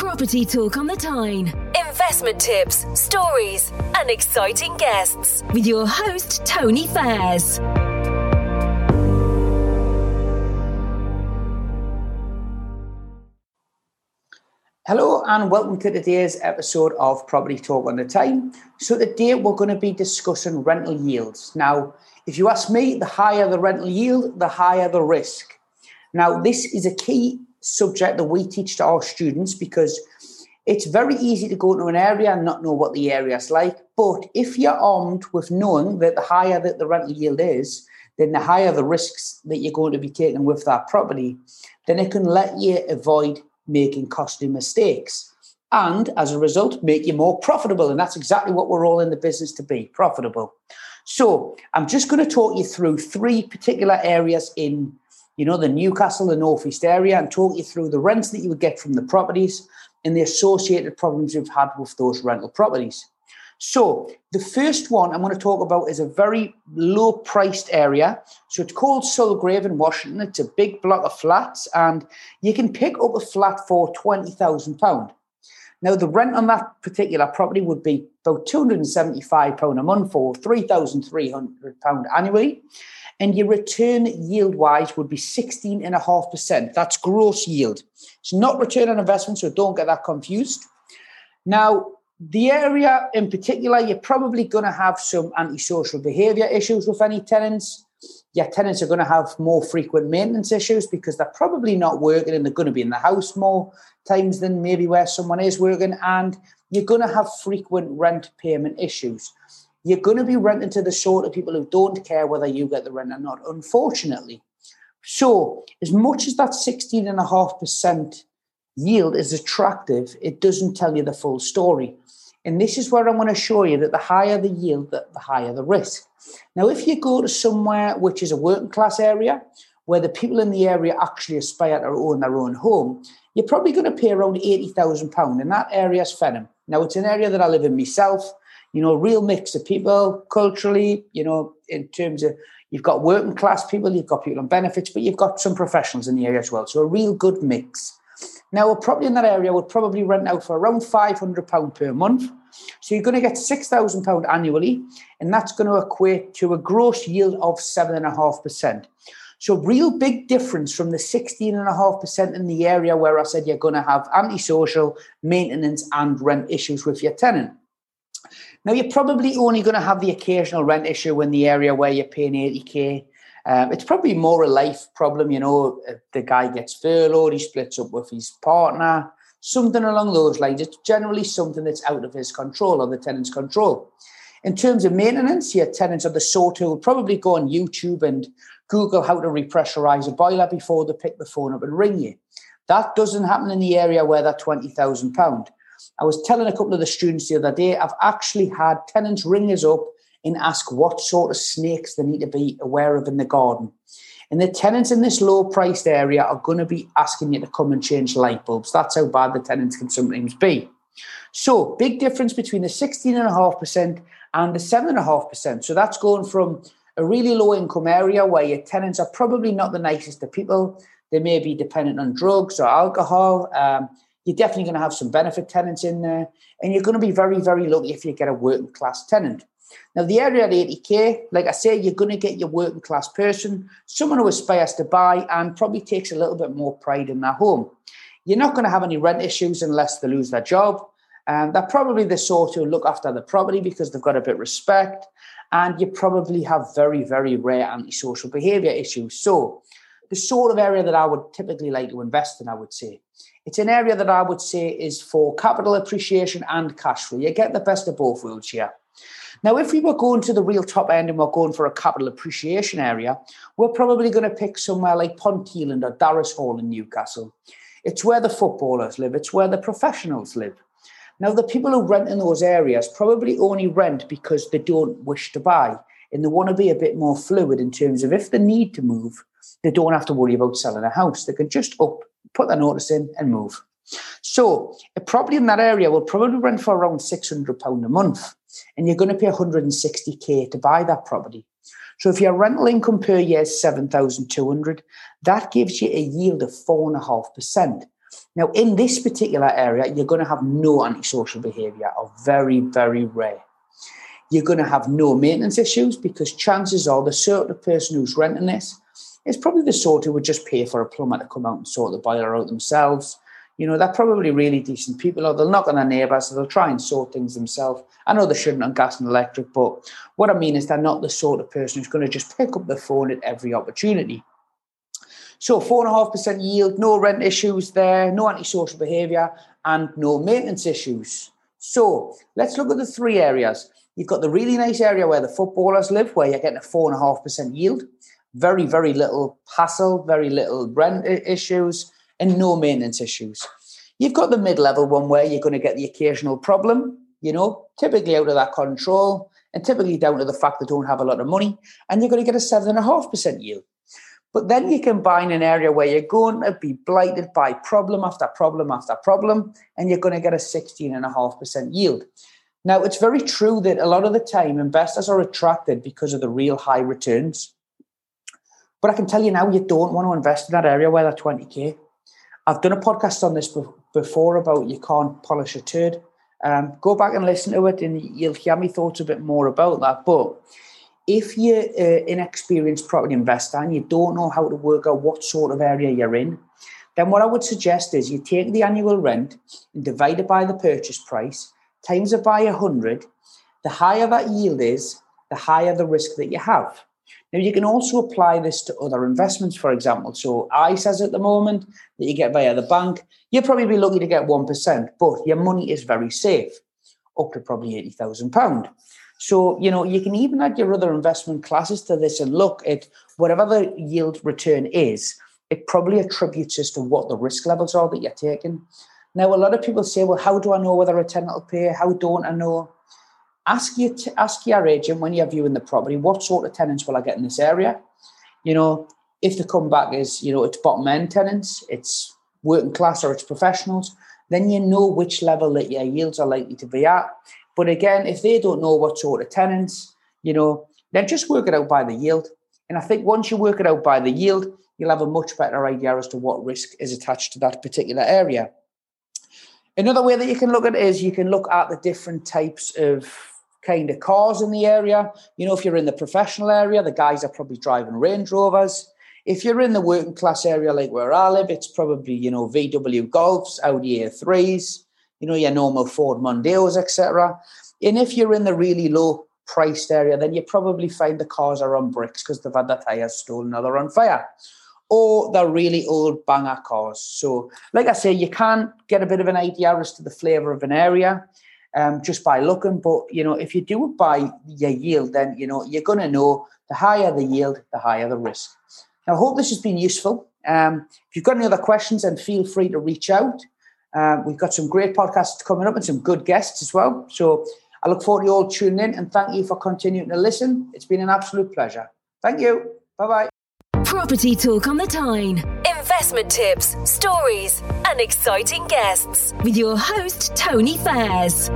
Property Talk on the Tyne. Investment tips, stories, and exciting guests with your host, Tony Fairs. Hello and welcome to today's episode of Property Talk on the Tyne. So today we're going to be discussing rental yields. Now, if you ask me, the higher the rental yield, the higher the risk. Now, this is a key subject that we teach to our students because it's very easy to go to an area and not know what the area is like. But if you're armed with knowing that the higher that the rental yield is, then the higher the risks that you're going to be taking with that property, then it can let you avoid making costly mistakes. And as a result, make you more profitable. And that's exactly what we're all in the business to be profitable. So I'm just going to talk you through three particular areas in you know, the Newcastle, the Northeast area, and talk you through the rents that you would get from the properties and the associated problems you've had with those rental properties. So, the first one I'm going to talk about is a very low priced area. So, it's called Sulgrave in Washington. It's a big block of flats, and you can pick up a flat for £20,000. Now, the rent on that particular property would be about £275 a month or £3,300 annually and your return yield wise would be 16.5%. That's gross yield. It's not return on investment, so don't get that confused. Now, the area in particular, you're probably going to have some antisocial behaviour issues with any tenants. Your tenants are going to have more frequent maintenance issues because they're probably not working and they're going to be in the house more times than maybe where someone is working. And you're going to have frequent rent payment issues you're going to be renting to the sort of people who don't care whether you get the rent or not, unfortunately. So, as much as that 16.5% yield is attractive, it doesn't tell you the full story. And this is where I'm going to show you that the higher the yield, the higher the risk. Now, if you go to somewhere which is a working class area, where the people in the area actually aspire to own their own home, you're probably going to pay around £80,000. And that area is Fenham. Now, it's an area that I live in myself you know, real mix of people culturally, you know, in terms of you've got working class people, you've got people on benefits, but you've got some professionals in the area as well. So a real good mix. Now, a property in that area would probably rent out for around £500 per month. So you're going to get £6,000 annually, and that's going to equate to a gross yield of 7.5%. So, real big difference from the 16.5% in the area where I said you're going to have antisocial, maintenance, and rent issues with your tenant. Now, you're probably only going to have the occasional rent issue in the area where you're paying 80k. Um, it's probably more a life problem, you know. The guy gets furloughed, he splits up with his partner, something along those lines. It's generally something that's out of his control or the tenant's control. In terms of maintenance, your tenants are the sort who will probably go on YouTube and Google how to repressurize a boiler before they pick the phone up and ring you. That doesn't happen in the area where that £20,000. I was telling a couple of the students the other day, I've actually had tenants ring us up and ask what sort of snakes they need to be aware of in the garden. And the tenants in this low priced area are going to be asking you to come and change light bulbs. That's how bad the tenants can sometimes be. So, big difference between the 16.5% and the 7.5%. So, that's going from a really low income area where your tenants are probably not the nicest of people. They may be dependent on drugs or alcohol. Um, you're definitely going to have some benefit tenants in there, and you're going to be very, very lucky if you get a working class tenant. Now, the area at 80k, like I say, you're going to get your working class person, someone who aspires to buy and probably takes a little bit more pride in their home. You're not going to have any rent issues unless they lose their job. And they're probably the sort who look after the property because they've got a bit of respect. And you probably have very, very rare antisocial behavior issues. So, the sort of area that I would typically like to invest in, I would say. It's an area that I would say is for capital appreciation and cash flow. You get the best of both worlds here. Now, if we were going to the real top end and we're going for a capital appreciation area, we're probably going to pick somewhere like Ponteland or Darras Hall in Newcastle. It's where the footballers live, it's where the professionals live. Now, the people who rent in those areas probably only rent because they don't wish to buy and they want to be a bit more fluid in terms of if they need to move, they don't have to worry about selling a house. They can just up put their notice in and move. So a property in that area will probably rent for around £600 a month and you're going to pay 160k to buy that property. So if your rental income per year is 7,200, that gives you a yield of 4.5%. Now, in this particular area, you're going to have no antisocial behaviour, or very, very rare. You're going to have no maintenance issues because chances are the sort of person who's renting this is probably the sort who would just pay for a plumber to come out and sort the boiler out themselves. You know, they're probably really decent people, or they'll knock on their neighbours, so they'll try and sort things themselves. I know they shouldn't on gas and electric, but what I mean is they're not the sort of person who's going to just pick up the phone at every opportunity. So four and a half percent yield, no rent issues there, no antisocial behaviour, and no maintenance issues. So let's look at the three areas. You've got the really nice area where the footballers live, where you're getting a four and a half percent yield, very, very little hassle, very little rent issues, and no maintenance issues. You've got the mid-level one where you're going to get the occasional problem, you know, typically out of that control, and typically down to the fact they don't have a lot of money, and you're going to get a seven and a half percent yield. But then you combine an area where you're going to be blighted by problem after problem after problem, and you're going to get a 16.5% yield. Now, it's very true that a lot of the time investors are attracted because of the real high returns. But I can tell you now, you don't want to invest in that area where they're 20K. I've done a podcast on this before about you can't polish a turd. Um, go back and listen to it, and you'll hear me thoughts a bit more about that. But if you're an inexperienced property investor and you don't know how to work out what sort of area you're in, then what I would suggest is you take the annual rent and divide it by the purchase price, times it by 100. The higher that yield is, the higher the risk that you have. Now, you can also apply this to other investments, for example. So, ISAs at the moment that you get via the bank, you'll probably be lucky to get 1%, but your money is very safe, up to probably £80,000. So, you know, you can even add your other investment classes to this and look at whatever the yield return is, it probably attributes as to what the risk levels are that you're taking. Now, a lot of people say, well, how do I know whether a tenant will pay? How don't I know? Ask your, t- ask your agent when you're viewing the property, what sort of tenants will I get in this area? You know, if the comeback is, you know, it's bottom end tenants, it's working class or it's professionals, then you know which level that your yields are likely to be at. But again, if they don't know what sort of tenants, you know, then just work it out by the yield. And I think once you work it out by the yield, you'll have a much better idea as to what risk is attached to that particular area. Another way that you can look at it is you can look at the different types of kind of cars in the area. You know, if you're in the professional area, the guys are probably driving Range Rovers. If you're in the working class area like where I live, it's probably, you know, VW Golfs, Audi A3s, you know, your normal Ford Mondeos, etc. And if you're in the really low priced area, then you probably find the cars are on bricks because they've had their tires stolen or they're on fire. Or they're really old banger cars. So, like I say, you can't get a bit of an idea as to the flavour of an area um, just by looking. But you know, if you do it by your yield, then you know you're going to know the higher the yield, the higher the risk. Now, I hope this has been useful. Um, if you've got any other questions, then feel free to reach out. Uh, we've got some great podcasts coming up and some good guests as well. So I look forward to you all tuning in and thank you for continuing to listen. It's been an absolute pleasure. Thank you. Bye bye. Property Talk on the Tyne. Investment tips, stories, and exciting guests with your host, Tony Fairs.